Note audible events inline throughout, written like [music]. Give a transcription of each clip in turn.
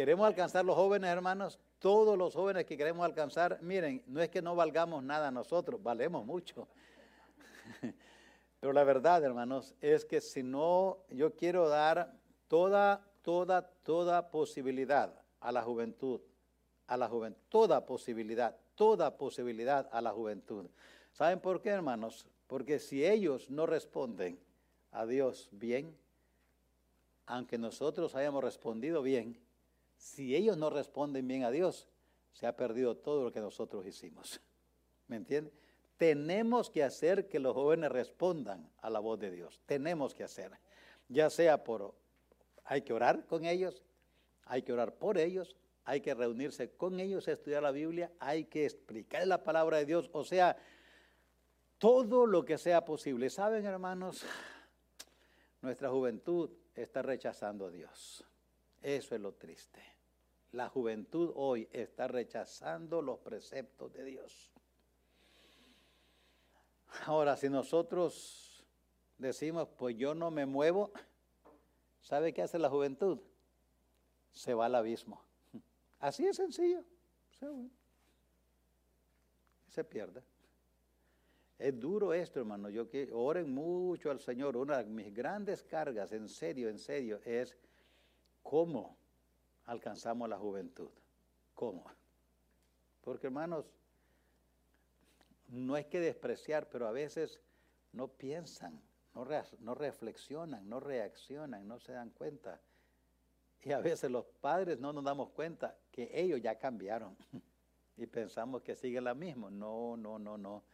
queremos alcanzar los jóvenes, hermanos, todos los jóvenes que queremos alcanzar, miren, no es que no valgamos nada nosotros, valemos mucho. [laughs] Pero la verdad, hermanos, es que si no, yo quiero dar toda, toda, toda posibilidad a la juventud, a la juventud, toda posibilidad, toda posibilidad a la juventud. ¿Saben por qué, hermanos? Porque si ellos no responden a Dios bien, aunque nosotros hayamos respondido bien, si ellos no responden bien a Dios, se ha perdido todo lo que nosotros hicimos. ¿Me entiende? Tenemos que hacer que los jóvenes respondan a la voz de Dios. Tenemos que hacer. Ya sea por, hay que orar con ellos, hay que orar por ellos, hay que reunirse con ellos estudiar la Biblia, hay que explicar la palabra de Dios. O sea, todo lo que sea posible. ¿Saben, hermanos? Nuestra juventud está rechazando a Dios. Eso es lo triste. La juventud hoy está rechazando los preceptos de Dios. Ahora, si nosotros decimos, pues yo no me muevo, ¿sabe qué hace la juventud? Se va al abismo. Así es sencillo. Se pierde. Es duro esto, hermano. Yo que oren mucho al Señor. Una de mis grandes cargas, en serio, en serio, es cómo alcanzamos la juventud. ¿Cómo? Porque, hermanos, no es que despreciar, pero a veces no piensan, no, no reflexionan, no reaccionan, no se dan cuenta. Y a veces los padres no nos damos cuenta que ellos ya cambiaron [laughs] y pensamos que sigue la misma. No, no, no, no.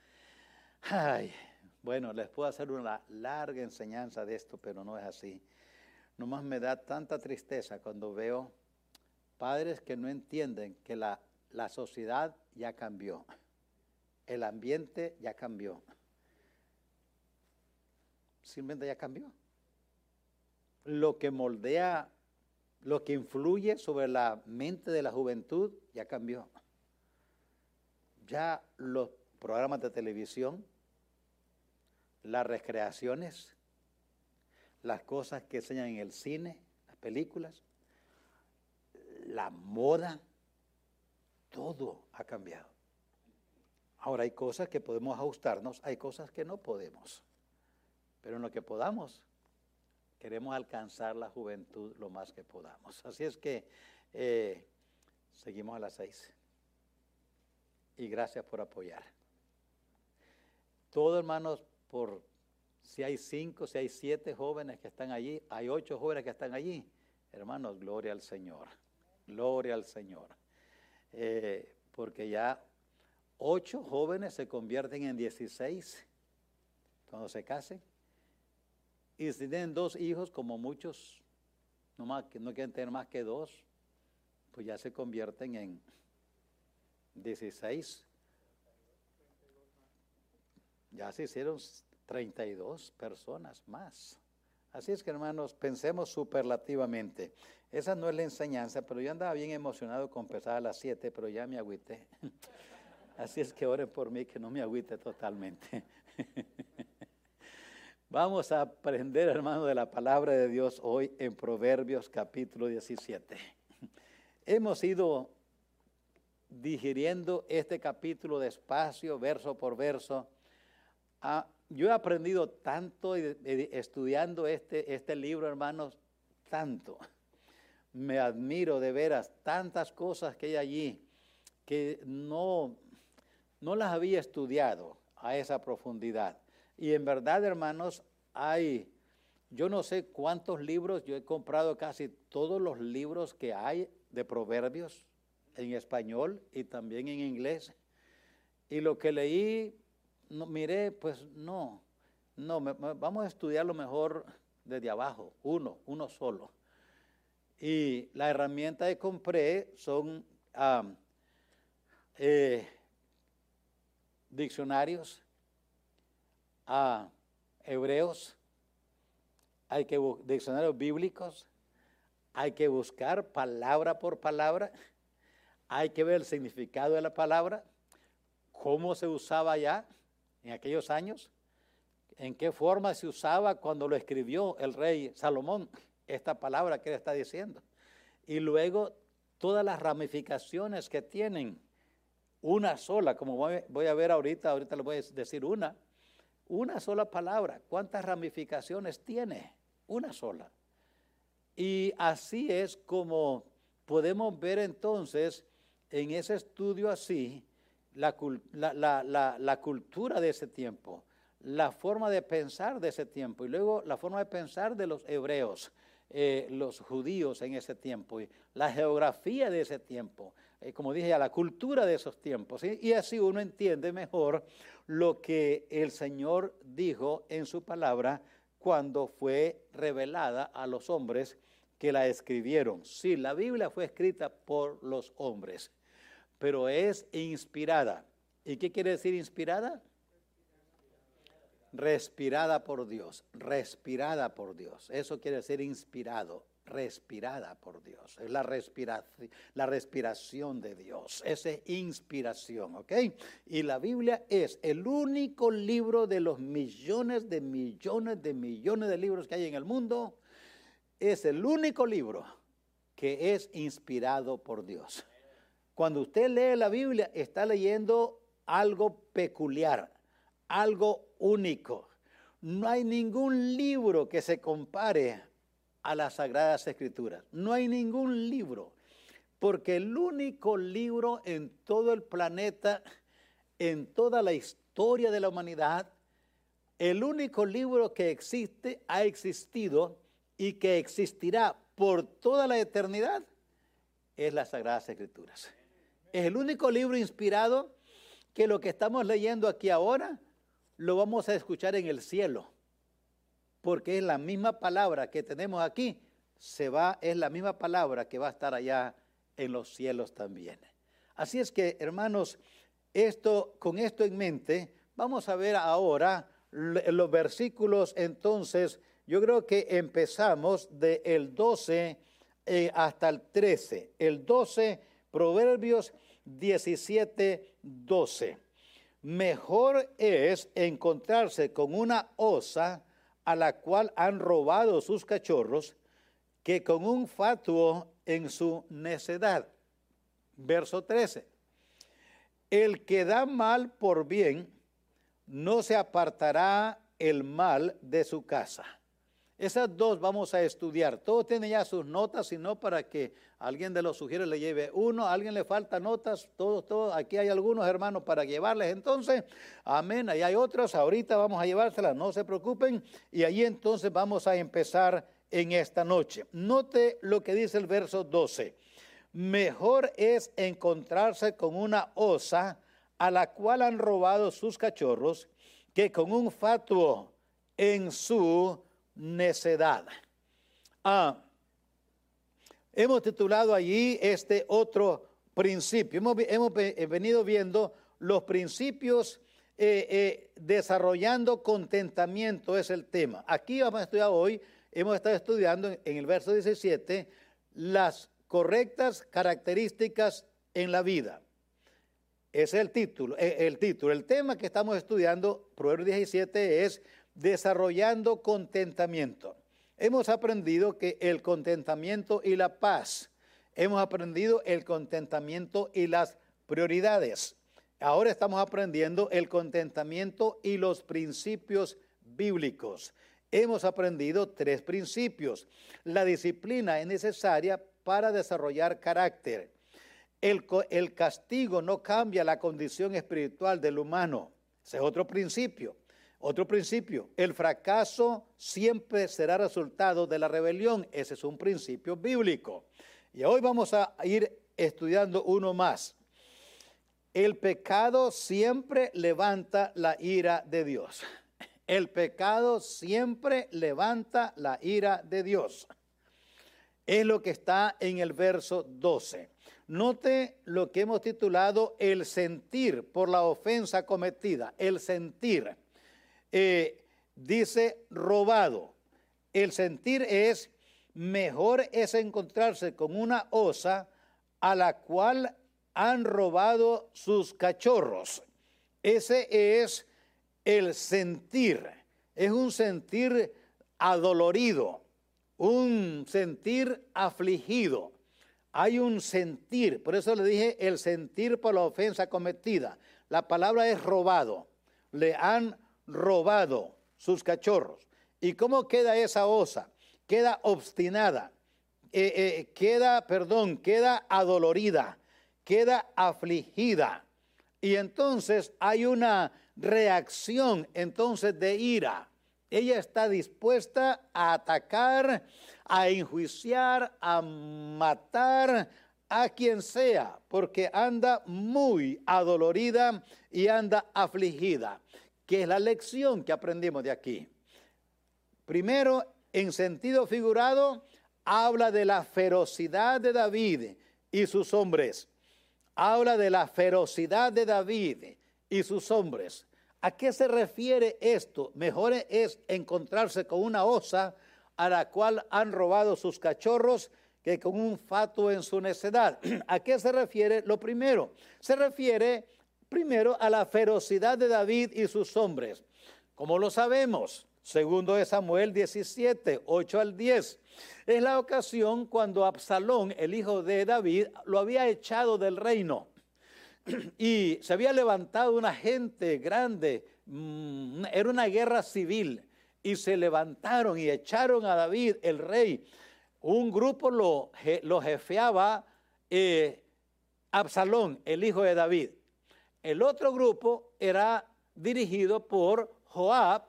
Ay, bueno, les puedo hacer una larga enseñanza de esto, pero no es así. Nomás me da tanta tristeza cuando veo padres que no entienden que la, la sociedad ya cambió, el ambiente ya cambió. Simplemente ya cambió. Lo que moldea, lo que influye sobre la mente de la juventud ya cambió. Ya los programas de televisión, las recreaciones, las cosas que enseñan en el cine, las películas, la moda, todo ha cambiado. Ahora hay cosas que podemos ajustarnos, hay cosas que no podemos. Pero en lo que podamos, queremos alcanzar la juventud lo más que podamos. Así es que eh, seguimos a las seis. Y gracias por apoyar. Todo, hermanos, por si hay cinco, si hay siete jóvenes que están allí, hay ocho jóvenes que están allí. Hermanos, gloria al Señor. Gloria al Señor. Eh, porque ya ocho jóvenes se convierten en dieciséis cuando se casen. Y si tienen dos hijos, como muchos, no, más, no quieren tener más que dos, pues ya se convierten en dieciséis. Ya se hicieron 32 personas más. Así es que hermanos, pensemos superlativamente. Esa no es la enseñanza, pero yo andaba bien emocionado con empezar a las 7, pero ya me agüité. [laughs] Así es que oren por mí que no me agüite totalmente. [laughs] Vamos a aprender, hermano, de la palabra de Dios hoy en Proverbios capítulo 17. [laughs] Hemos ido digiriendo este capítulo despacio, verso por verso. Ah, yo he aprendido tanto estudiando este, este libro, hermanos, tanto me admiro de veras tantas cosas que hay allí que no, no las había estudiado a esa profundidad. Y en verdad, hermanos, hay, yo no sé cuántos libros, yo he comprado casi todos los libros que hay de proverbios en español y también en inglés. Y lo que leí, no, miré, pues no, no, vamos a estudiarlo mejor desde abajo, uno, uno solo. Y la herramienta que compré son eh, diccionarios a hebreos, hay que diccionarios bíblicos, hay que buscar palabra por palabra, hay que ver el significado de la palabra, cómo se usaba ya en aquellos años, en qué forma se usaba cuando lo escribió el rey Salomón esta palabra que él está diciendo. Y luego todas las ramificaciones que tienen. Una sola, como voy a ver ahorita, ahorita le voy a decir una, una sola palabra. ¿Cuántas ramificaciones tiene? Una sola. Y así es como podemos ver entonces en ese estudio así la, la, cultura de ese tiempo, la forma de pensar de ese tiempo y luego la forma de pensar de los hebreos, eh, los judíos en ese tiempo, y la geografía de ese tiempo, eh, como dije ya, la cultura de esos tiempos. Y así uno entiende mejor lo que el Señor dijo en su palabra cuando fue revelada a los hombres que la escribieron. Sí, la Biblia fue escrita por los hombres, pero es inspirada. ¿Y qué quiere decir inspirada? Respirada por Dios, respirada por Dios. Eso quiere decir inspirado, respirada por Dios. Es la, respiración, la respiración de Dios. Esa es inspiración, ¿ok? Y la Biblia es el único libro de los millones de millones de millones de libros que hay en el mundo es el único libro que es inspirado por Dios. Cuando usted lee la Biblia, está leyendo algo peculiar, algo único. No hay ningún libro que se compare a las Sagradas Escrituras. No hay ningún libro, porque el único libro en todo el planeta, en toda la historia de la humanidad, el único libro que existe, ha existido y que existirá por toda la eternidad es las Sagradas Escrituras. Es el único libro inspirado que lo que estamos leyendo aquí ahora lo vamos a escuchar en el cielo, porque es la misma palabra que tenemos aquí, se va, es la misma palabra que va a estar allá en los cielos también. Así es que, hermanos, esto, con esto en mente, vamos a ver ahora los versículos entonces yo creo que empezamos del el 12 eh, hasta el 13. El 12, Proverbios 17, 12. Mejor es encontrarse con una osa a la cual han robado sus cachorros que con un fatuo en su necedad. Verso 13. El que da mal por bien, no se apartará el mal de su casa. Esas dos vamos a estudiar. Todos tienen ya sus notas, sino para que alguien de los sugieres le lleve uno, a alguien le falta notas, todos, todos, aquí hay algunos hermanos para llevarles. Entonces, amén, ahí hay otras, ahorita vamos a llevárselas, no se preocupen, y ahí entonces vamos a empezar en esta noche. Note lo que dice el verso 12. Mejor es encontrarse con una osa a la cual han robado sus cachorros que con un fatuo en su necedad. Ah, hemos titulado allí este otro principio. Hemos, venido viendo los principios eh, eh, desarrollando contentamiento es el tema. Aquí vamos a estudiar hoy, hemos estado estudiando en el verso 17 las correctas características en la vida. Ese es el título, eh, el título. El tema que estamos estudiando, Proverbios 17, es desarrollando contentamiento. Hemos aprendido que el contentamiento y la paz, hemos aprendido el contentamiento y las prioridades. Ahora estamos aprendiendo el contentamiento y los principios bíblicos. Hemos aprendido tres principios. La disciplina es necesaria para desarrollar carácter. El, castigo no cambia la condición espiritual del humano. Ese es otro principio. Otro principio, el fracaso siempre será resultado de la rebelión. Ese es un principio bíblico. Y hoy vamos a ir estudiando uno más. El pecado siempre levanta la ira de Dios. El pecado siempre levanta la ira de Dios. Es lo que está en el verso 12. Note lo que hemos titulado el sentir por la ofensa cometida, el sentir. Eh, dice robado. El sentir es, mejor es encontrarse con una osa a la cual han robado sus cachorros. Ese es el sentir. Es un sentir adolorido, un sentir afligido. hay un sentir, por eso le dije el sentir por la ofensa cometida. La palabra es robado, le han robado sus cachorros. ¿Y cómo queda esa osa? Queda obstinada, eh, eh, queda, perdón, queda adolorida, queda afligida. Y entonces hay una reacción entonces de ira. Ella está dispuesta a atacar, a enjuiciar, a matar a quien sea, porque anda muy adolorida y anda afligida, que es la lección que aprendimos de aquí. Primero, en sentido figurado, habla de la ferocidad de David y sus hombres. Habla de la ferocidad de David y sus hombres. ¿A qué se refiere esto? Mejor es encontrarse con una osa a la cual han robado sus cachorros que con un fato en su necedad. [clears throat] ¿A qué se refiere? Lo primero, se refiere primero a la ferocidad de David y sus hombres. Como lo sabemos, segundo de Samuel 17, 8 al 10. Es la ocasión cuando Absalón, el hijo de David, lo había echado del reino [clears throat] y se había levantado una gente grande, mm, era una guerra civil, y se levantaron y echaron a David, el rey. Un grupo lo, jefeaba eh, Absalón, el hijo de David. El otro grupo era dirigido por Joab,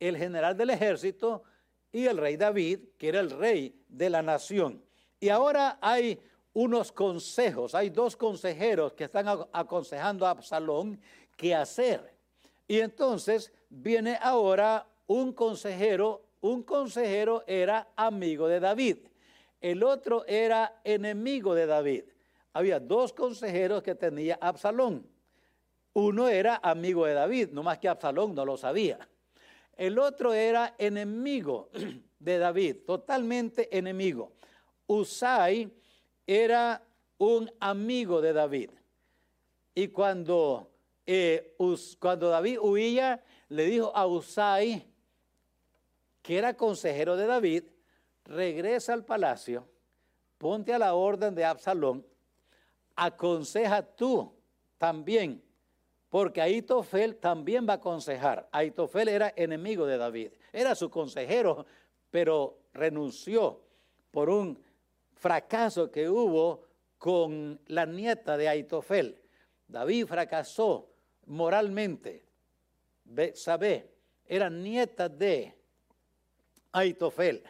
el general del ejército, y el rey David, que era el rey de la nación. Y ahora hay unos consejos, hay dos consejeros que están aconsejando a Absalón qué hacer. Y entonces viene ahora un consejero, un consejero era amigo de David, el otro era enemigo de David. Había dos consejeros que tenía Absalón. Uno era amigo de David, no más que Absalón no lo sabía. El otro era enemigo [clears throat] de David, totalmente enemigo. Usai era un amigo de David. Y cuando, eh, cuando David huía, le dijo a Usai, que era consejero de David, regresa al palacio, ponte a la orden de Absalón, aconseja tú también, porque Aitofel también va a aconsejar. Aitofel era enemigo de David, era su consejero, pero renunció por un fracaso que hubo con la nieta de Aitofel. David fracasó moralmente. Sabe, era nieta de Aitofel.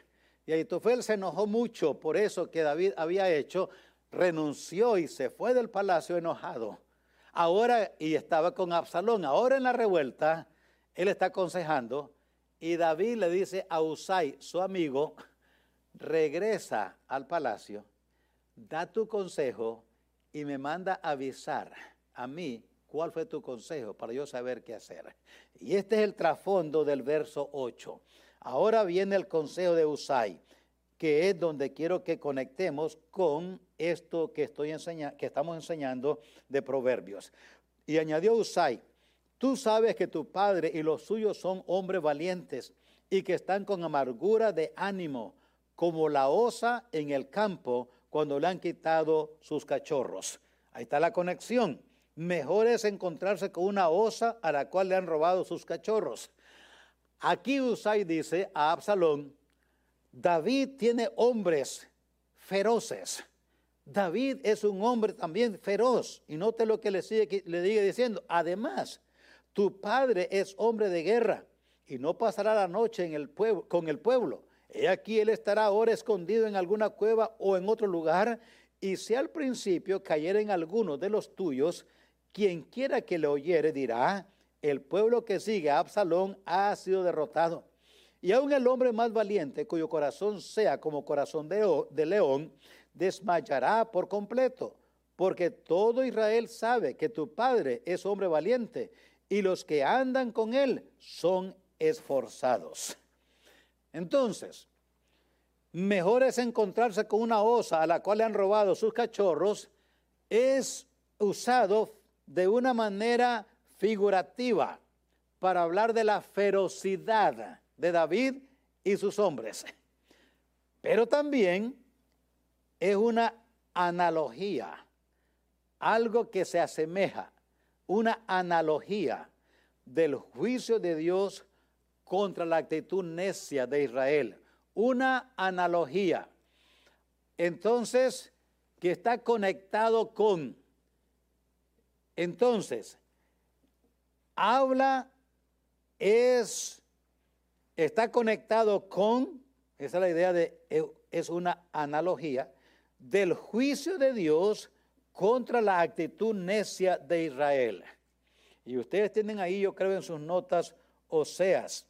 Y Aitofel se enojó mucho por eso que David había hecho, renunció y se fue del palacio enojado. Ahora, y estaba con Absalón, ahora en la revuelta, él está aconsejando y David le dice a Usai, su amigo, regresa al palacio, da tu consejo y me manda avisar a mí cuál fue tu consejo para yo saber qué hacer. Y este es el trasfondo del verso 8. Ahora viene el consejo de Usai, que es donde quiero que conectemos con esto que, estoy que estamos enseñando de Proverbios. Y añadió Usai, tú sabes que tu padre y los suyos son hombres valientes y que están con amargura de ánimo, como la osa en el campo cuando le han quitado sus cachorros. Ahí está la conexión. Mejor es encontrarse con una osa a la cual le han robado sus cachorros Aquí Usai dice a Absalón, David tiene hombres feroces. David es un hombre también feroz. Y note lo que le sigue, le sigue diciendo. Además, tu padre es hombre de guerra y no pasará la noche en el pueblo, con el pueblo. He aquí él estará ahora escondido en alguna cueva o en otro lugar. Y si al principio cayera en alguno de los tuyos, quien quiera que le oyere dirá, el pueblo que sigue a Absalón ha sido derrotado. Y aún el hombre más valiente, cuyo corazón sea como corazón de, de león, desmayará por completo, porque todo Israel sabe que tu padre es hombre valiente y los que andan con él son esforzados. Entonces, mejor es encontrarse con una osa a la cual le han robado sus cachorros, es usado de una manera figurativa para hablar de la ferocidad de David y sus hombres. Pero también es una analogía, algo que se asemeja, una analogía del juicio de Dios contra la actitud necia de Israel. Una analogía. Entonces, que está conectado con. Entonces, habla es, está conectado con, esa es la idea de, es una analogía, del juicio de Dios contra la actitud necia de Israel. Y ustedes tienen ahí, yo creo, en sus notas, Oseas.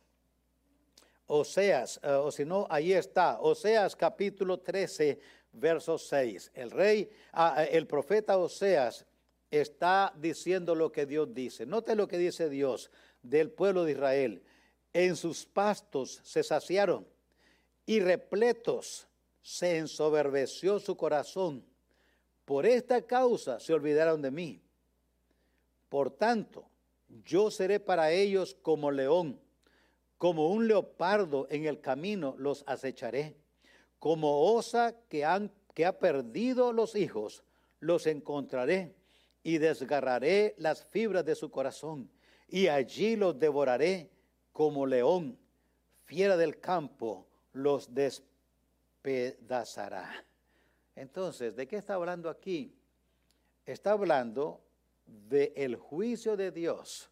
Oseas, eh, o si no, ahí está, Oseas capítulo 13, verso 6. El rey, eh, el profeta Oseas está diciendo lo que Dios dice. Note lo que dice Dios del pueblo de Israel. En sus pastos se saciaron y repletos se ensoberbeció su corazón. Por esta causa se olvidaron de mí. Por tanto, yo seré para ellos como león, como un leopardo en el camino los acecharé, como osa que, han, que ha perdido los hijos, los encontraré y desgarraré las fibras de su corazón, y allí los devoraré como león, fiera del campo, los despedazará. Entonces, ¿de qué está hablando aquí? Está hablando del el juicio de Dios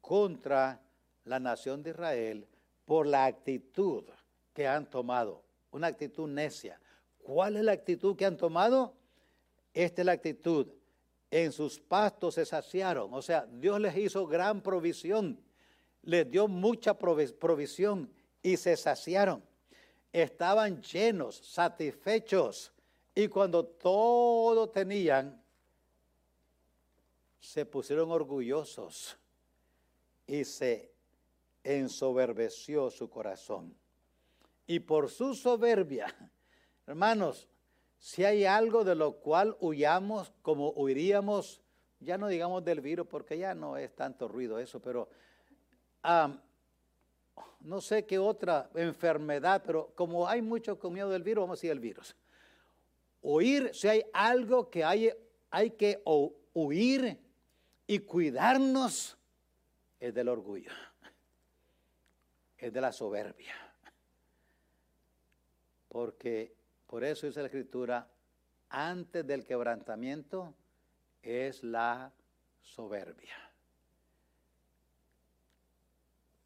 contra la nación de Israel por la actitud que han tomado, una actitud necia. ¿Cuál es la actitud que han tomado? Esta es la actitud. En sus pastos se saciaron, o sea, Dios les hizo gran provisión, les dio mucha provisión y se saciaron. Estaban llenos, satisfechos, y cuando todo tenían, se pusieron orgullosos y se ensoberbeció su corazón. Y por su soberbia, hermanos, si hay algo de lo cual huyamos como huiríamos, ya no digamos del virus, porque ya no es tanto ruido eso, pero no sé qué otra enfermedad, pero como hay mucho con miedo del virus, vamos a decir el virus. Huir, si hay algo que hay, hay que huir y cuidarnos es del orgullo, es de la soberbia. Porque por eso dice la escritura, antes del quebrantamiento es la soberbia.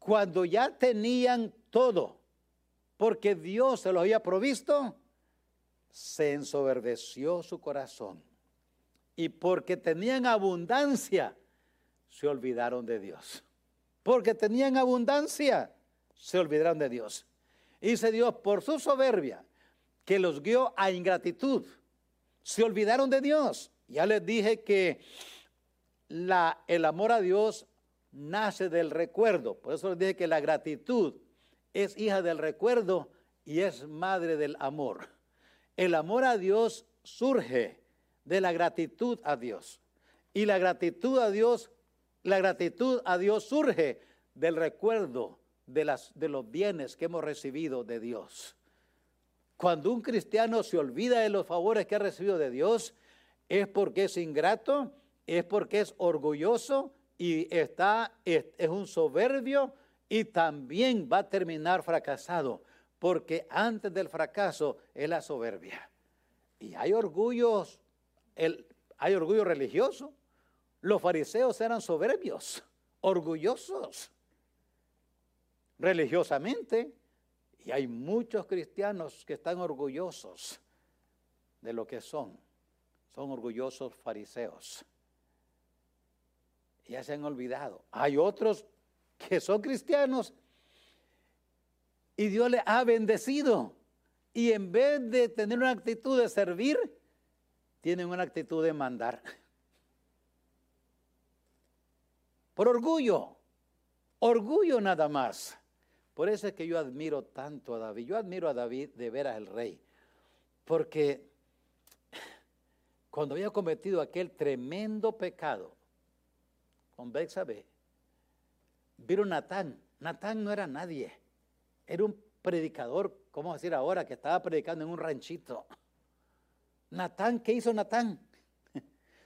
Cuando ya tenían todo, porque Dios se lo había provisto, se ensoberbeció su corazón y porque tenían abundancia, se olvidaron de Dios. Porque tenían abundancia, se olvidaron de Dios. Y Dios, por su soberbia, que los guió a ingratitud, se olvidaron de Dios. Ya les dije que la, el amor a Dios nace del recuerdo. Por eso les dije que la gratitud es hija del recuerdo y es madre del amor. El amor a Dios surge de la gratitud a Dios. Y la gratitud a Dios, la gratitud a Dios surge del recuerdo de, las, de los bienes que hemos recibido de Dios. Cuando un cristiano se olvida de los favores que ha recibido de Dios, es porque es ingrato, es porque es orgulloso y está, es, un soberbio y también va a terminar fracasado, porque antes del fracaso es la soberbia. Y hay orgullos hay orgullo religioso. Los fariseos eran soberbios, orgullosos religiosamente. Y hay muchos cristianos que están orgullosos de lo que son. Son orgullosos fariseos. Ya se han olvidado. Hay otros que son cristianos y Dios les ha bendecido. Y en vez de tener una actitud de servir, tienen una actitud de mandar. Por orgullo, orgullo nada más. Por eso es que yo admiro tanto a David. Yo admiro a David de veras el rey. Porque cuando había cometido aquel tremendo pecado con Bexabe, vino Natán. Natán no era nadie. Era un predicador, ¿cómo decir ahora? Que estaba predicando en un ranchito. Natán, ¿qué hizo Natán? [laughs]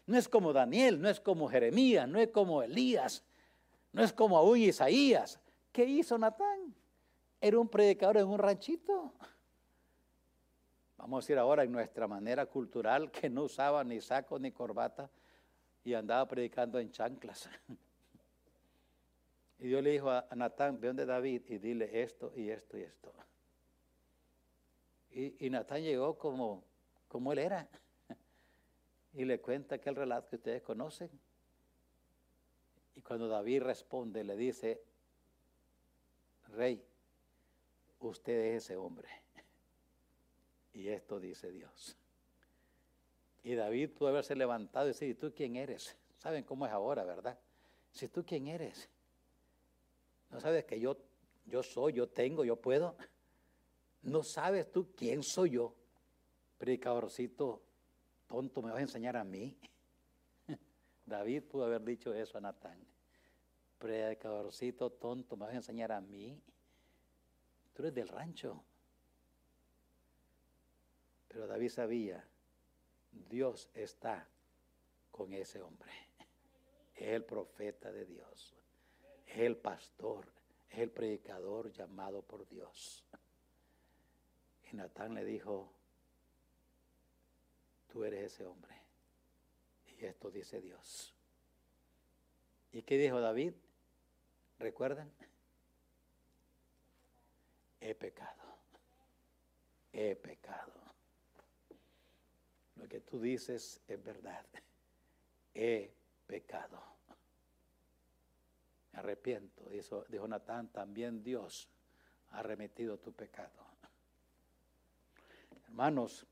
No es como Daniel, no es como Jeremías, no es como Elías, no es como aún Isaías. ¿Qué hizo Natán? Era un predicador en un ranchito. Vamos a decir ahora en nuestra manera cultural que no usaba ni saco ni corbata y andaba predicando en chanclas. [laughs] Y Dios le dijo a, Natán, ve donde David y dile esto y esto y esto. Y, Natán llegó como, como él era. [laughs] Y le cuenta aquel relato que ustedes conocen. Y cuando David responde, le dice, Rey, usted es ese hombre. [laughs] Y esto dice Dios. Y David pudo haberse levantado y decir, ¿y tú quién eres? ¿Saben cómo es ahora, verdad? Si tú quién eres. ¿No sabes que yo, yo soy, yo tengo, yo puedo? ¿No sabes tú quién soy yo? Predicadorcito tonto, ¿me vas a enseñar a mí? [laughs] David pudo haber dicho eso a Natán. Predicadorcito tonto, ¿me vas a enseñar a mí? Tú eres del rancho. Pero David sabía, Dios está con ese hombre. Es el profeta de Dios. Es el pastor. Es el predicador llamado por Dios. Y Natán le dijo, tú eres ese hombre. Y esto dice Dios. ¿Y qué dijo David? ¿Recuerdan? He pecado. He pecado. Lo que tú dices es verdad. He pecado. Me arrepiento. Dijo, dijo Natán, también Dios ha remitido tu pecado. Hermanos,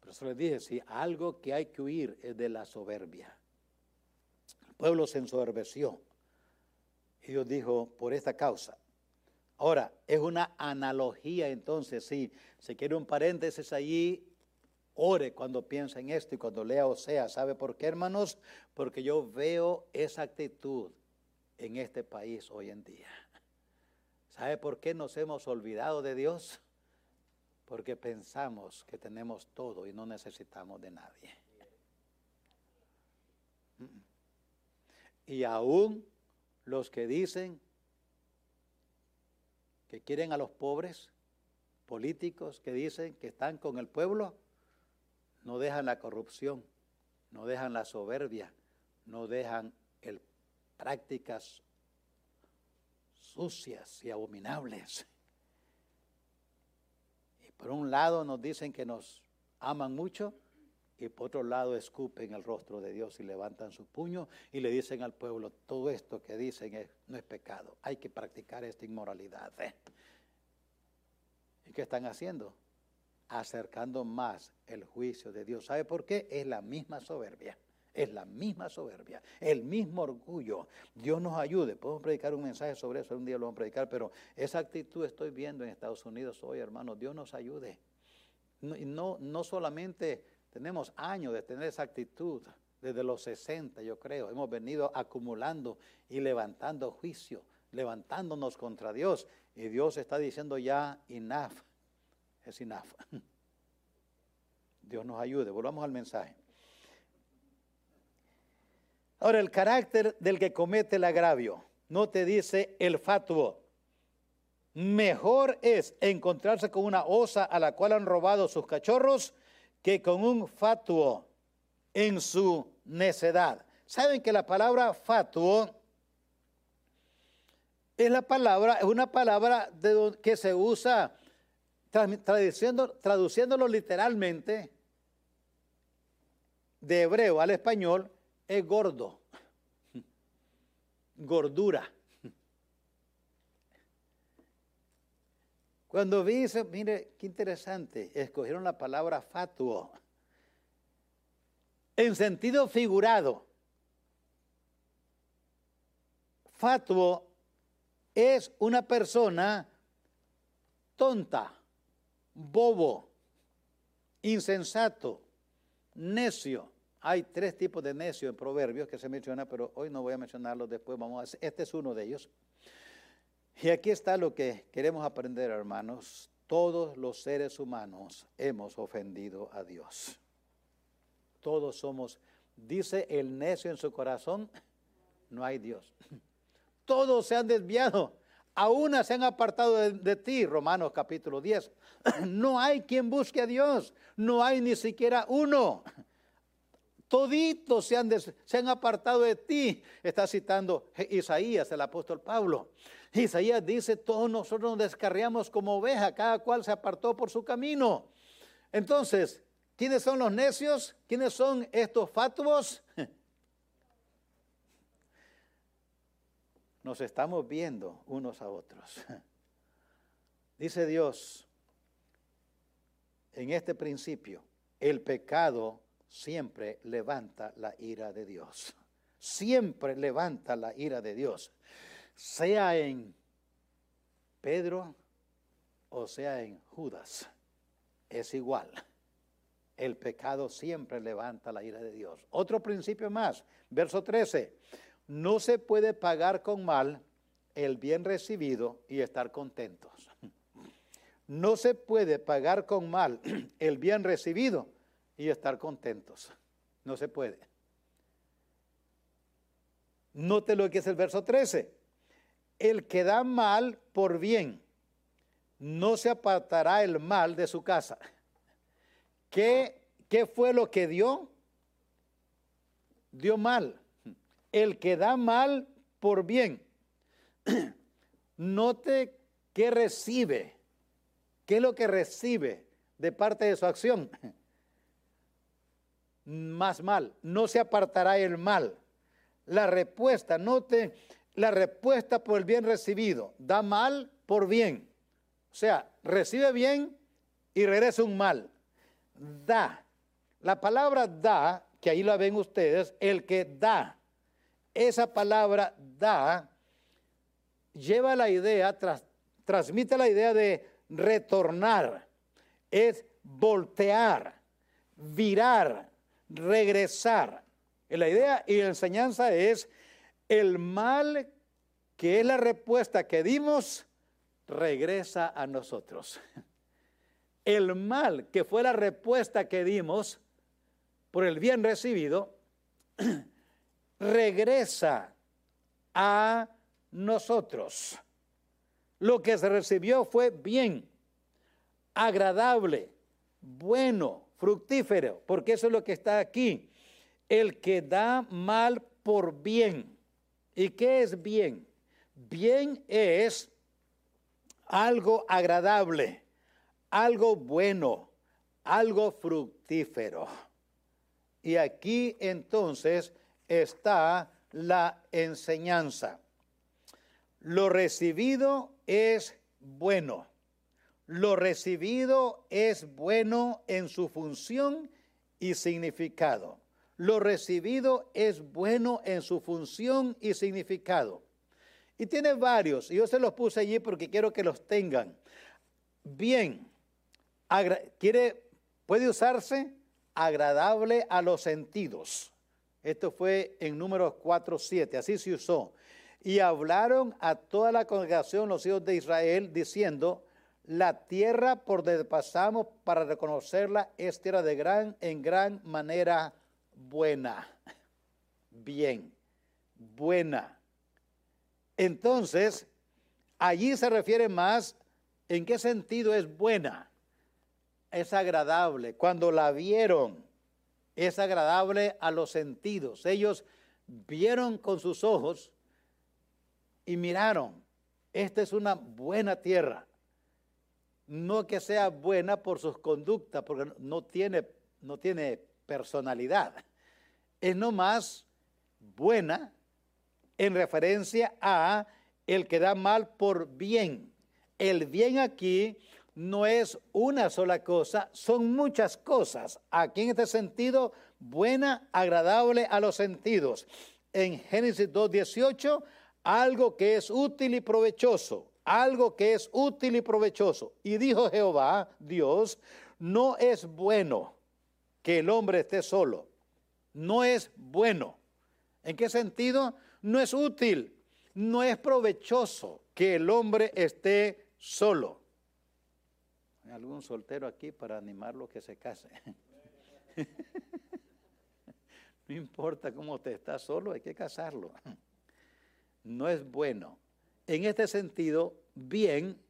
por eso les dije, si algo que hay que huir es de la soberbia. El pueblo se ensoberbeció. Y Dios dijo, por esta causa. Ahora, es una analogía entonces, si se quiere un paréntesis allí, ore cuando piensa en esto y cuando lea o sea. ¿Sabe por qué, hermanos? Porque yo veo esa actitud en este país hoy en día. ¿Sabe por qué nos hemos olvidado de Dios? porque pensamos que tenemos todo y no necesitamos de nadie. Y aún los que dicen que quieren a los pobres, políticos que dicen que están con el pueblo, no dejan la corrupción, no dejan la soberbia, no dejan el, prácticas sucias y abominables. Por un lado nos dicen que nos aman mucho y por otro lado escupen el rostro de Dios y levantan su puño y le dicen al pueblo, todo esto que dicen no es pecado, hay que practicar esta inmoralidad. ¿eh? ¿Y qué están haciendo? Acercando más el juicio de Dios. ¿Sabe por qué? Es la misma soberbia. Es la misma soberbia, el mismo orgullo. Dios nos ayude. Podemos predicar un mensaje sobre eso, un día lo vamos a predicar, pero esa actitud estoy viendo en Estados Unidos hoy, hermano. Dios nos ayude. No, no, no solamente tenemos años de tener esa actitud, desde los 60 yo creo, hemos venido acumulando y levantando juicio, levantándonos contra Dios. Y Dios está diciendo ya, enough, es enough. [laughs] Dios nos ayude. Volvamos al mensaje. Ahora, el carácter del que comete el agravio, no te dice el fatuo. Mejor es encontrarse con una osa a la cual han robado sus cachorros que con un fatuo en su necedad. ¿Saben que la palabra fatuo es la palabra, es una palabra que se usa traduciendo, traduciéndolo literalmente de hebreo al español es gordo, gordura. Cuando vi eso, mire, qué interesante, escogieron la palabra fatuo. En sentido figurado, fatuo es una persona tonta, bobo, insensato, necio. Hay tres tipos de necio en Proverbios que se menciona, pero hoy no voy a mencionarlos, después vamos a hacer. Este es uno de ellos. Y aquí está lo que queremos aprender, hermanos. Todos los seres humanos hemos ofendido a Dios. Todos somos, dice el necio en su corazón, no hay Dios. [laughs] Todos se han desviado, aún se han apartado de, ti, Romanos capítulo 10. [clears throat] No hay quien busque a Dios, no hay ni siquiera uno. Toditos se han, se han apartado de ti. Está citando Isaías, el apóstol Pablo. Isaías dice, todos nosotros nos descarriamos como oveja, cada cual se apartó por su camino. Entonces, ¿quiénes son los necios? ¿Quiénes son estos fatuos? [laughs] Nos estamos viendo unos a otros. [laughs] Dice Dios, en este principio, el pecado siempre levanta la ira de Dios. Siempre levanta la ira de Dios. Sea en Pedro o sea en Judas. Es igual. El pecado siempre levanta la ira de Dios. Otro principio más. Verso 13. No se puede pagar con mal el bien recibido y estar contentos. No se puede pagar con mal [clears throat] el bien recibido y estar contentos. No se puede. Note lo que es el verso 13. El que da mal por bien, no se apartará el mal de su casa. ¿Qué, qué fue lo que dio? Dio mal. El que da mal por bien. [clears throat] Note qué recibe. ¿Qué es lo que recibe de parte de su acción? [laughs] más mal, no se apartará el mal. La respuesta, note, la respuesta por el bien recibido, da mal por bien. O sea, recibe bien y regresa un mal. Da. La palabra da, que ahí la ven ustedes, el que da. Esa palabra da lleva la idea, transmite la idea de retornar, es voltear, virar, regresar. La idea y la enseñanza es el mal que es la respuesta que dimos, regresa a nosotros. [laughs] El mal que fue la respuesta que dimos por el bien recibido, [clears throat] regresa a nosotros. Lo que se recibió fue bien, agradable, bueno, fructífero, porque eso es lo que está aquí. El que da mal por bien. ¿Y qué es bien? Bien es algo agradable, algo bueno, algo fructífero. Y aquí entonces está la enseñanza. Lo recibido es bueno. Lo recibido es bueno en su función y significado. Lo recibido es bueno en su función y significado. Y tiene varios, y yo se los puse allí porque quiero que los tengan. Bien, puede usarse agradable a los sentidos. Esto fue en números 4, 7, así se usó. Y hablaron a toda la congregación, los hijos de Israel, diciendo, la tierra por donde pasamos para reconocerla es tierra de gran, en gran manera buena. Bien, buena. Entonces, allí se refiere más en qué sentido es buena. Es agradable. Cuando la vieron, es agradable a los sentidos. Ellos vieron con sus ojos y miraron, esta es una buena tierra no que sea buena por sus conductas, porque no tiene, no tiene personalidad. Es nomás buena en referencia a el que da mal por bien. El bien aquí no es una sola cosa, son muchas cosas. Aquí en este sentido, buena, agradable a los sentidos. En Génesis 2.18, algo que es útil y provechoso algo que es útil y provechoso. Y dijo Jehová, Dios, no es bueno que el hombre esté solo. No es bueno. ¿En qué sentido? No es útil, no es provechoso que el hombre esté solo. ¿Hay algún soltero aquí para animarlo que se case? [laughs] No importa cómo usted está solo, hay que casarlo. No es bueno. En este sentido, bien,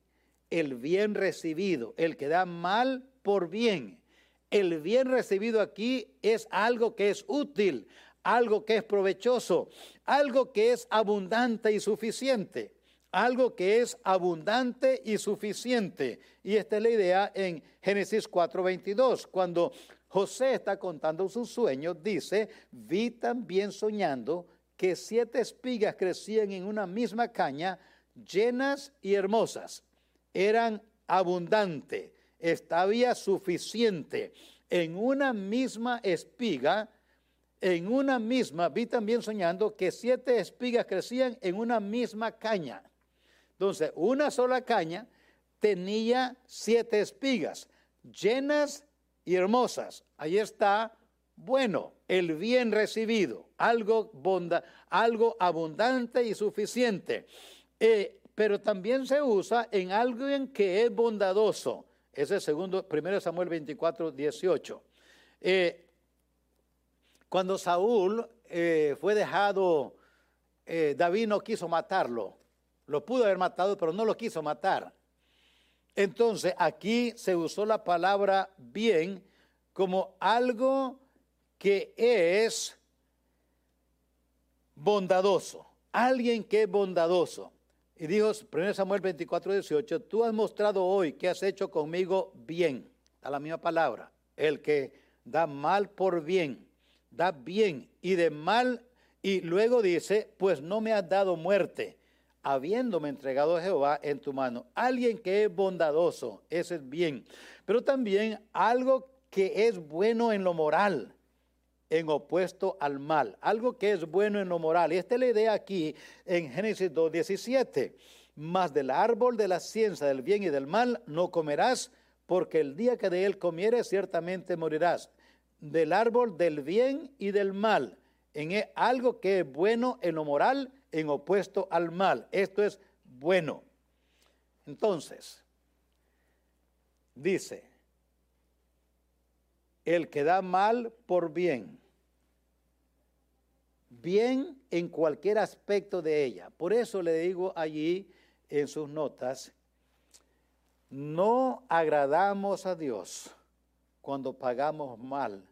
el bien recibido, el que da mal por bien. El bien recibido aquí es algo que es útil, algo que es provechoso, algo que es abundante y suficiente, algo que es abundante y suficiente. Y esta es la idea en Génesis 4:22, cuando José está contando sus sueños, dice, vi también soñando que siete espigas crecían en una misma caña, llenas y hermosas. Eran abundantes, estaba suficiente. En una misma espiga, en una misma, vi también soñando que siete espigas crecían en una misma caña. Entonces, una sola caña tenía siete espigas, llenas y hermosas. Ahí está, bueno, el bien recibido, algo, bonda, algo abundante y suficiente. Eh, pero también se usa en alguien que es bondadoso. Ese es segundo, 1 Samuel 24, 18. Eh, cuando Saúl eh, fue dejado, David no quiso matarlo. Lo pudo haber matado, pero no lo quiso matar. Entonces aquí se usó la palabra bien como algo que es bondadoso, alguien que es bondadoso. Y dijo 1 Samuel 24, 18, tú has mostrado hoy que has hecho conmigo bien, a la misma palabra, el que da mal por bien, da bien y de mal, y luego dice, pues no me has dado muerte habiéndome entregado a Jehová en tu mano. Alguien que es bondadoso, ese es bien. Pero también algo que es bueno en lo moral, en opuesto al mal. Algo que es bueno en lo moral. Y esta es la idea aquí en Génesis 2.17. Mas del árbol de la ciencia del bien y del mal no comerás, porque el día que de él comieres ciertamente morirás. Del árbol del bien y del mal. En algo que es bueno en lo moral en opuesto al mal. Esto es bueno. Entonces, dice, el que da mal por bien, bien en cualquier aspecto de ella. Por eso le digo allí en sus notas, no agradamos a Dios cuando pagamos mal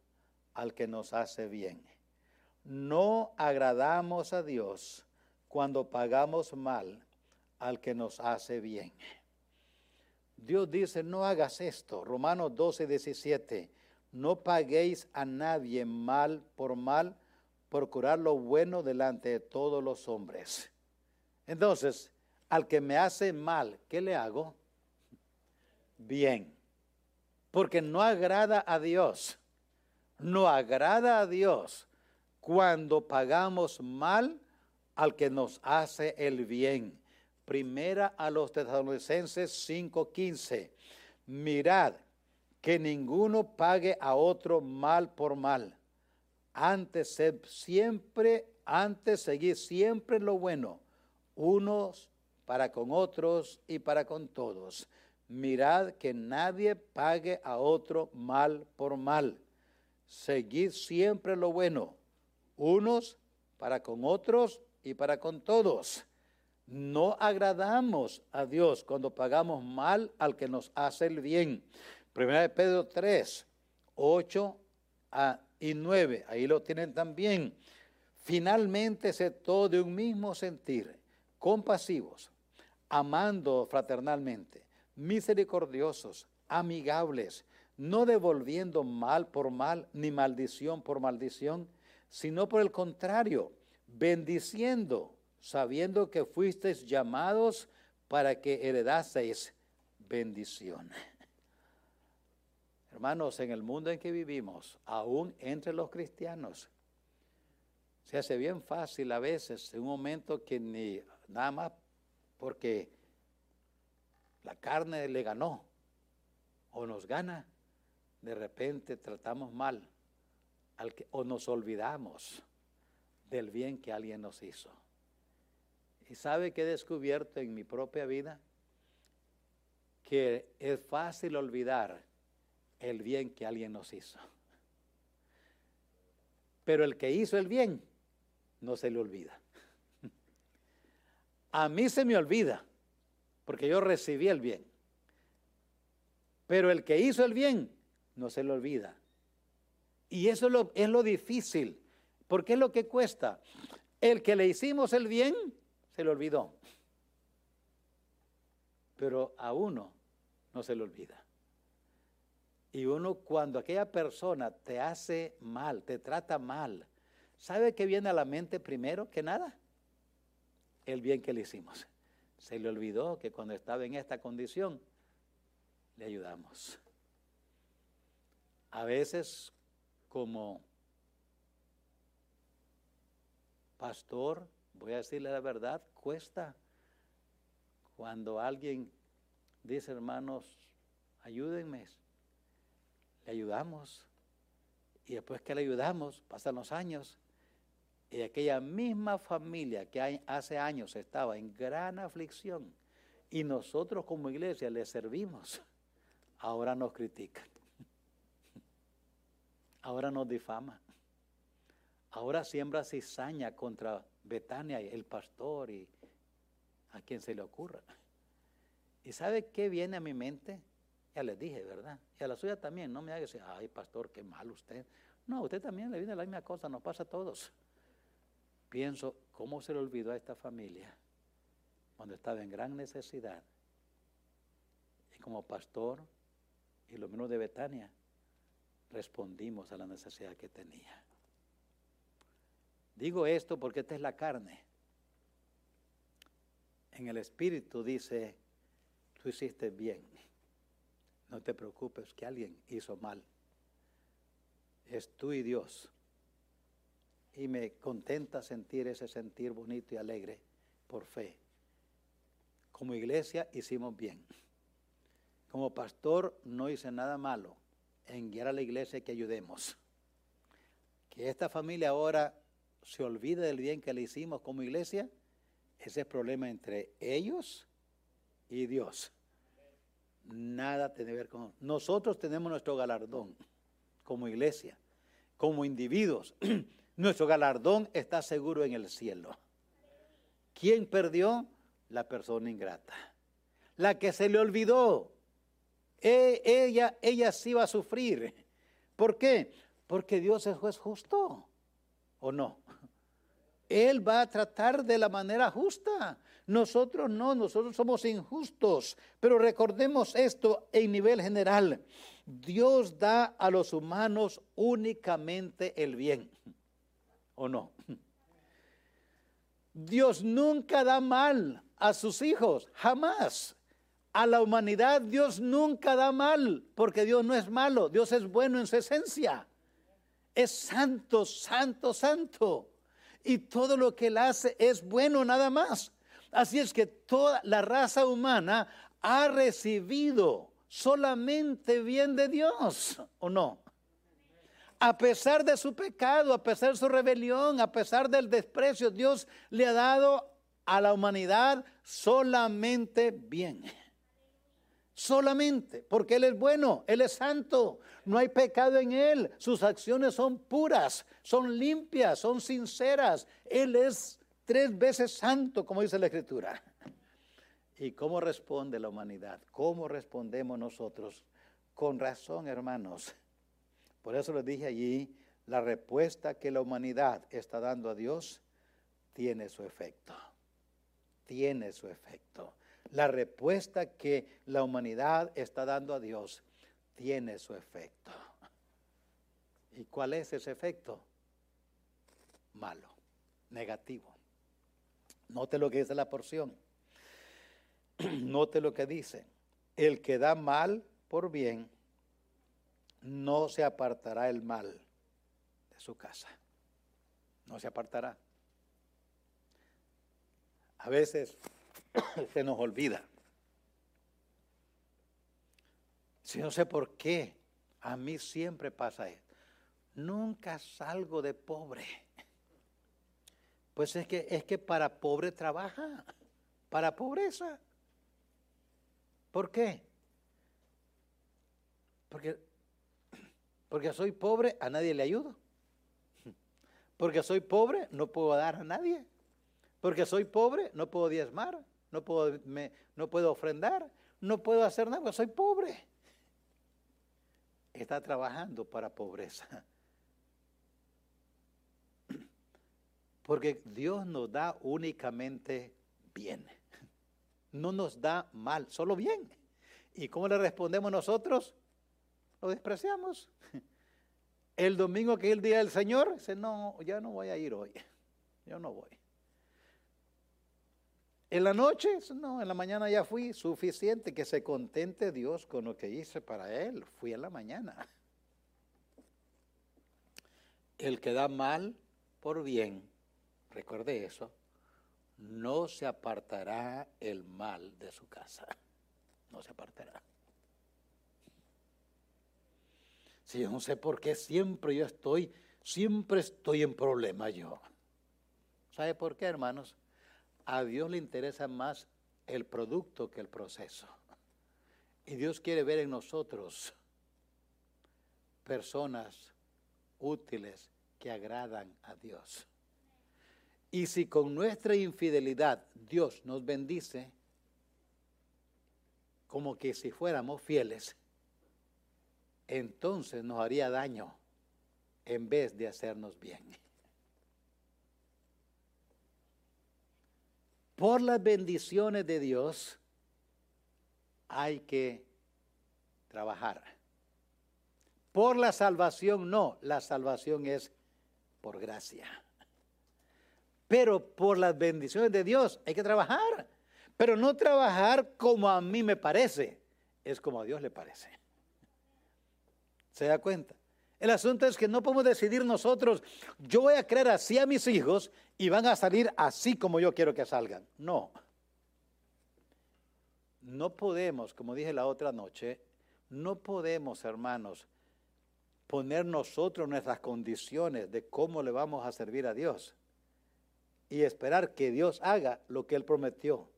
al que nos hace bien. No agradamos a Dios cuando pagamos mal al que nos hace bien. Dios dice, no hagas esto. Romanos 12, 17. No paguéis a nadie mal por mal, procurar lo bueno delante de todos los hombres. Entonces, al que me hace mal, ¿qué le hago? Bien. Porque no agrada a Dios. No agrada a Dios cuando pagamos mal al que nos hace el bien. Primera a los tesalonicenses 5:15. Mirad que ninguno pague a otro mal por mal. Antes siempre, antes seguir siempre lo bueno, unos para con otros y para con todos. Mirad que nadie pague a otro mal por mal. Seguid siempre lo bueno, unos para con otros y para con todos. No agradamos a Dios cuando pagamos mal al que nos hace el bien. Primera de Pedro 3, 8 y 9, ahí lo tienen también. Finalmente se todo de un mismo sentir, compasivos, amando fraternalmente, misericordiosos, amigables, no devolviendo mal por mal, ni maldición por maldición, sino por el contrario, bendiciendo, sabiendo que fuisteis llamados para que heredaseis bendición. Hermanos, en el mundo en que vivimos, aún entre los cristianos, se hace bien fácil a veces, en un momento que ni nada más porque la carne le ganó o nos gana, de repente tratamos mal al que, o nos olvidamos del bien que alguien nos hizo. ¿Y sabe que he descubierto en mi propia vida? Que es fácil olvidar el bien que alguien nos hizo. Pero el que hizo el bien, no se le olvida. A mí se me olvida, porque yo recibí el bien. Pero el que hizo el bien, no se le olvida. Y eso es lo, es lo difícil, porque es lo que cuesta. El que le hicimos el bien, se le olvidó. Pero a uno no se le olvida. Y uno cuando aquella persona te hace mal, te trata mal, ¿sabe qué viene a la mente primero que nada? El bien que le hicimos. Se le olvidó que cuando estaba en esta condición, le ayudamos. A veces como pastor, voy a decirle la verdad, cuesta cuando alguien dice, hermanos, ayúdenme le ayudamos. Y después que le ayudamos, pasan los años, y aquella misma familia que hace años estaba en gran aflicción, y nosotros como iglesia le servimos, ahora nos critican. [laughs] Ahora nos difama. Ahora siembra cizaña contra Betania, el pastor y a quien se le ocurra. ¿Y sabe qué viene a mi mente? Ya les dije, ¿verdad? Y a la suya también, no me haga decir, ay, pastor, qué mal usted. No, usted también le viene la misma cosa, nos pasa a todos. Pienso, ¿cómo se le olvidó a esta familia cuando estaba en gran necesidad? Y como pastor, y lo menos de Betania, respondimos a la necesidad que tenía. Digo esto porque esta es la carne. En el espíritu dice, tú hiciste bien. No te preocupes que alguien hizo mal. Es tú y Dios. Y me contenta sentir ese sentir bonito y alegre por fe. Como iglesia hicimos bien. Como pastor no hice nada malo en guiar a la iglesia que ayudemos. Que esta familia ahora se olvide del bien que le hicimos como iglesia, ese es problema entre ellos y Dios nada tiene que ver con... Nosotros tenemos nuestro galardón como iglesia, como individuos. [clears throat] nuestro galardón está seguro en el cielo. ¿Quién perdió? La persona ingrata. La que se le olvidó. E, ella, ella sí va a sufrir. ¿Por qué? Porque Dios es justo. ¿O no? Él va a tratar de la manera justa. Nosotros no, nosotros somos injustos. Pero recordemos esto en nivel general. Dios da a los humanos únicamente el bien. ¿O no? Dios nunca da mal a sus hijos, jamás. A la humanidad Dios nunca da mal, porque Dios no es malo, Dios es bueno en su esencia. Es santo, santo, santo. Y todo lo que Él hace es bueno nada más. Así es que toda la raza humana ha recibido solamente bien de Dios, ¿o no? A pesar de su pecado, a pesar de su rebelión, a pesar del desprecio, Dios le ha dado a la humanidad solamente bien. Solamente, porque Él es bueno, Él es santo, no hay pecado en Él, sus acciones son puras, son limpias, son sinceras, Él es tres veces santo, como dice la Escritura. ¿Y cómo responde la humanidad? ¿Cómo respondemos nosotros? Con razón, hermanos. Por eso les dije allí, la respuesta que la humanidad está dando a Dios tiene su efecto. Tiene su efecto. La respuesta que la humanidad está dando a Dios tiene su efecto. ¿Y cuál es ese efecto? Malo, negativo. Note lo que dice la porción. [clears throat] Note lo que dice. El que da mal por bien, no se apartará el mal de su casa. No se apartará. A veces [coughs] se nos olvida. Si no sé por qué, a mí siempre pasa esto. Nunca salgo de pobre. Pues es que, es que para pobre trabaja, para pobreza. ¿Por qué? Porque, porque soy pobre, a nadie le ayudo. Porque soy pobre, no puedo dar a nadie. Porque soy pobre, no puedo diezmar, no puedo, no puedo ofrendar, no puedo hacer nada, soy pobre. Está trabajando para pobreza. Porque Dios nos da únicamente bien. No nos da mal, solo bien. ¿Y cómo le respondemos nosotros? Lo despreciamos. El domingo que es el día del Señor, dice, no, ya no voy a ir hoy. Yo no voy. En la noche, no, en la mañana ya fui suficiente, que se contente Dios con lo que hice para Él. Fui en la mañana. El que da mal por bien, recuerde eso, no se apartará el mal de su casa. No se apartará. Si yo no sé por qué siempre yo estoy, siempre estoy en problema yo. ¿Sabe por qué, hermanos? A Dios le interesa más el producto que el proceso. Y Dios quiere ver en nosotros personas útiles que agradan a Dios. Y si con nuestra infidelidad Dios nos bendice, como que si fuéramos fieles, entonces nos haría daño en vez de hacernos bien. Por las bendiciones de Dios hay que trabajar. Por la salvación no, la salvación es por gracia. Pero por las bendiciones de Dios hay que trabajar. Pero no trabajar como a mí me parece, es como a Dios le parece. ¿Se da cuenta? El asunto es que no podemos decidir nosotros, yo voy a creer así a mis hijos y van a salir así como yo quiero que salgan. No. No podemos, como dije la otra noche, no podemos, hermanos, poner nosotros nuestras condiciones de cómo le vamos a servir a Dios y esperar que Dios haga lo que Él prometió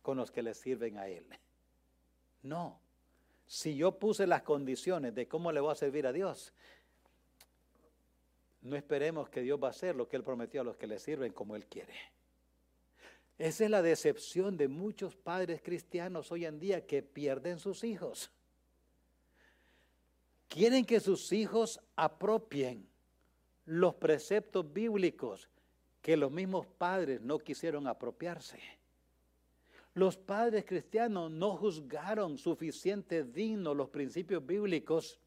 con los que le sirven a Él. No si yo puse las condiciones de cómo le voy a servir a Dios, no esperemos que Dios va a hacer lo que Él prometió a los que le sirven como Él quiere. Esa es la decepción de muchos padres cristianos hoy en día que pierden sus hijos. Quieren que sus hijos apropien los preceptos bíblicos que los mismos padres no quisieron apropiarse. Los padres cristianos no juzgaron suficiente dignos los principios bíblicos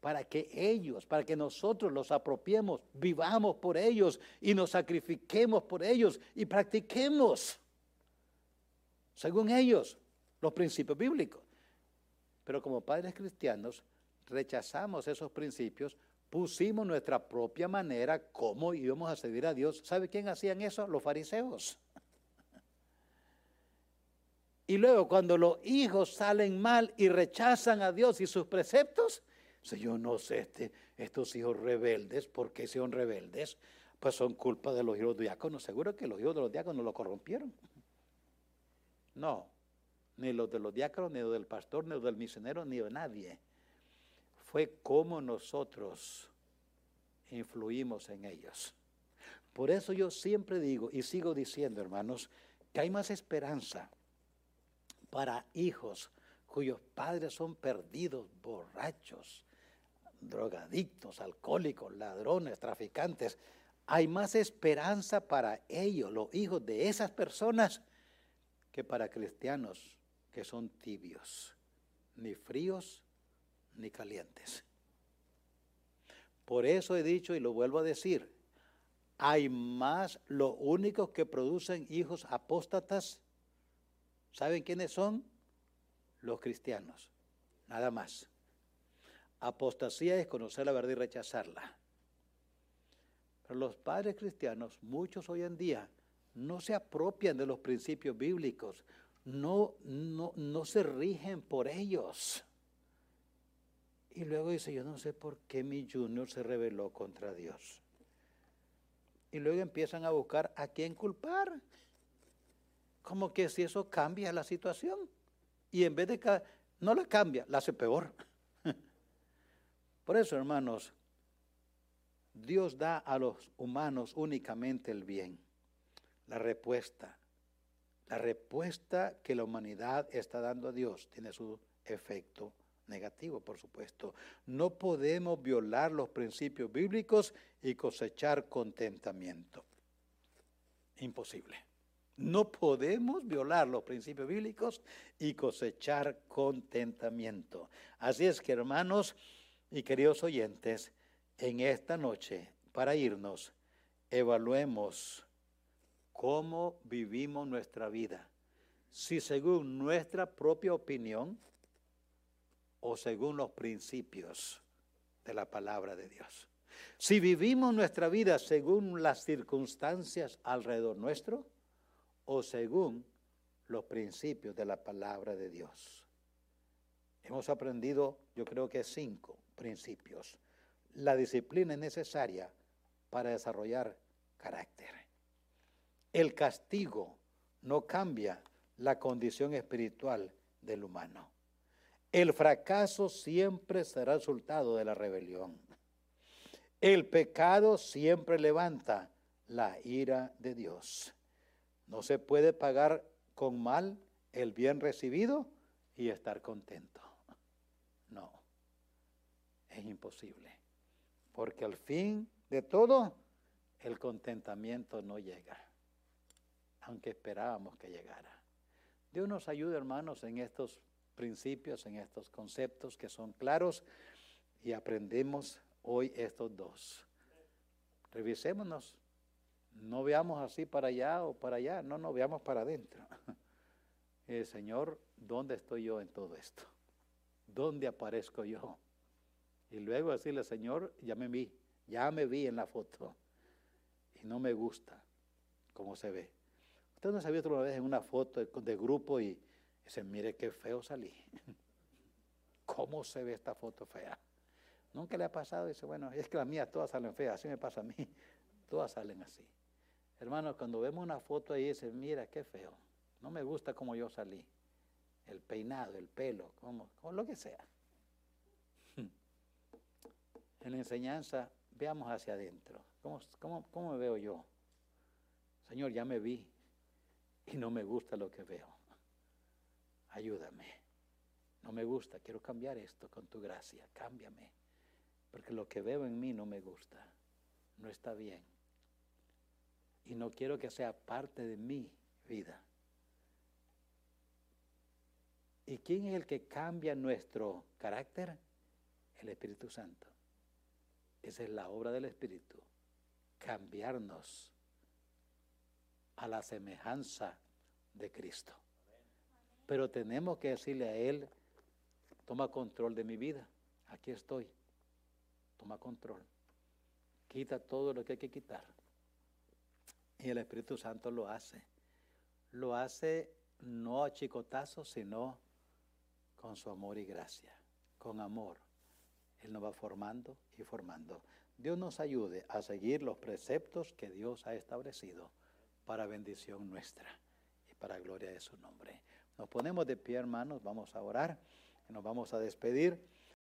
para que ellos, para que nosotros los apropiemos, vivamos por ellos y nos sacrifiquemos por ellos y practiquemos, según ellos, los principios bíblicos. Pero como padres cristianos rechazamos esos principios, pusimos nuestra propia manera cómo íbamos a servir a Dios. ¿Sabe quién hacían eso? Los fariseos. Y luego cuando los hijos salen mal y rechazan a Dios y sus preceptos, yo no sé, este, estos hijos rebeldes, ¿por qué son rebeldes? Pues son culpa de los hijos diáconos. Seguro que los hijos de los diáconos lo corrompieron. No, ni los de los diáconos, ni los del pastor, ni los del misionero, ni de nadie. Fue como nosotros influimos en ellos. Por eso yo siempre digo y sigo diciendo, hermanos, que hay más esperanza para hijos cuyos padres son perdidos, borrachos, drogadictos, alcohólicos, ladrones, traficantes. Hay más esperanza para ellos, los hijos de esas personas, que para cristianos que son tibios, ni fríos ni calientes. Por eso he dicho y lo vuelvo a decir, hay más los únicos que producen hijos apóstatas ¿Saben quiénes son? Los cristianos, nada más. Apostasía es conocer la verdad y rechazarla. Pero los padres cristianos, muchos hoy en día, no se apropian de los principios bíblicos, no, no, no se rigen por ellos. Y luego dice, yo no sé por qué mi junior se rebeló contra Dios. Y luego empiezan a buscar a quién culpar como que si eso cambia la situación. Y en vez de no la cambia, la hace peor. Por eso, hermanos, Dios da a los humanos únicamente el bien. La respuesta, la respuesta que la humanidad está dando a Dios tiene su efecto negativo, por supuesto. No podemos violar los principios bíblicos y cosechar contentamiento. Imposible. No podemos violar los principios bíblicos y cosechar contentamiento. Así es que, hermanos y queridos oyentes, en esta noche, para irnos, evaluemos cómo vivimos nuestra vida. Si según nuestra propia opinión o según los principios de la palabra de Dios. Si vivimos nuestra vida según las circunstancias alrededor nuestro, o según los principios de la palabra de Dios. Hemos aprendido, yo creo que cinco principios. La disciplina es necesaria para desarrollar carácter. El castigo no cambia la condición espiritual del humano. El fracaso siempre será resultado de la rebelión. El pecado siempre levanta la ira de Dios. No se puede pagar con mal el bien recibido y estar contento. No, es imposible. Porque al fin de todo, el contentamiento no llega, aunque esperábamos que llegara. Dios nos ayude, hermanos, en estos principios, en estos conceptos que son claros y aprendemos hoy estos dos. Revisémonos no veamos así para allá o para allá, no, no, veamos para adentro. [laughs] Eh, Señor, ¿dónde estoy yo en todo esto? ¿Dónde aparezco yo? Y luego decirle, Señor, ya me vi, ya me vi en la foto y no me gusta cómo se ve. Usted no se visto una vez en una foto de, grupo y dice, mire qué feo salí. [laughs] ¿Cómo se ve esta foto fea? Nunca le ha pasado, dice, bueno, es que las mías todas salen feas, así me pasa a mí, [laughs] todas salen así. Hermanos, cuando vemos una foto ahí, dice, mira qué feo, no me gusta como yo salí. El peinado, el pelo, como, lo que sea. [laughs] En la enseñanza, veamos hacia adentro. ¿Cómo, cómo me veo yo? Señor, ya me vi y no me gusta lo que veo. Ayúdame. No me gusta, quiero cambiar esto con tu gracia. Cámbiame. Porque lo que veo en mí no me gusta. No está bien y no quiero que sea parte de mi vida. ¿Y quién es el que cambia nuestro carácter? El Espíritu Santo. Esa es la obra del Espíritu. Cambiarnos a la semejanza de Cristo. Pero tenemos que decirle a Él, toma control de mi vida. Aquí estoy. Toma control. Quita todo lo que hay que quitar. Y el Espíritu Santo lo hace. Lo hace no a chicotazos, sino con su amor y gracia, con amor. Él nos va formando y formando. Dios nos ayude a seguir los preceptos que Dios ha establecido para bendición nuestra y para gloria de su nombre. Nos ponemos de pie, hermanos, vamos a orar nos vamos a despedir.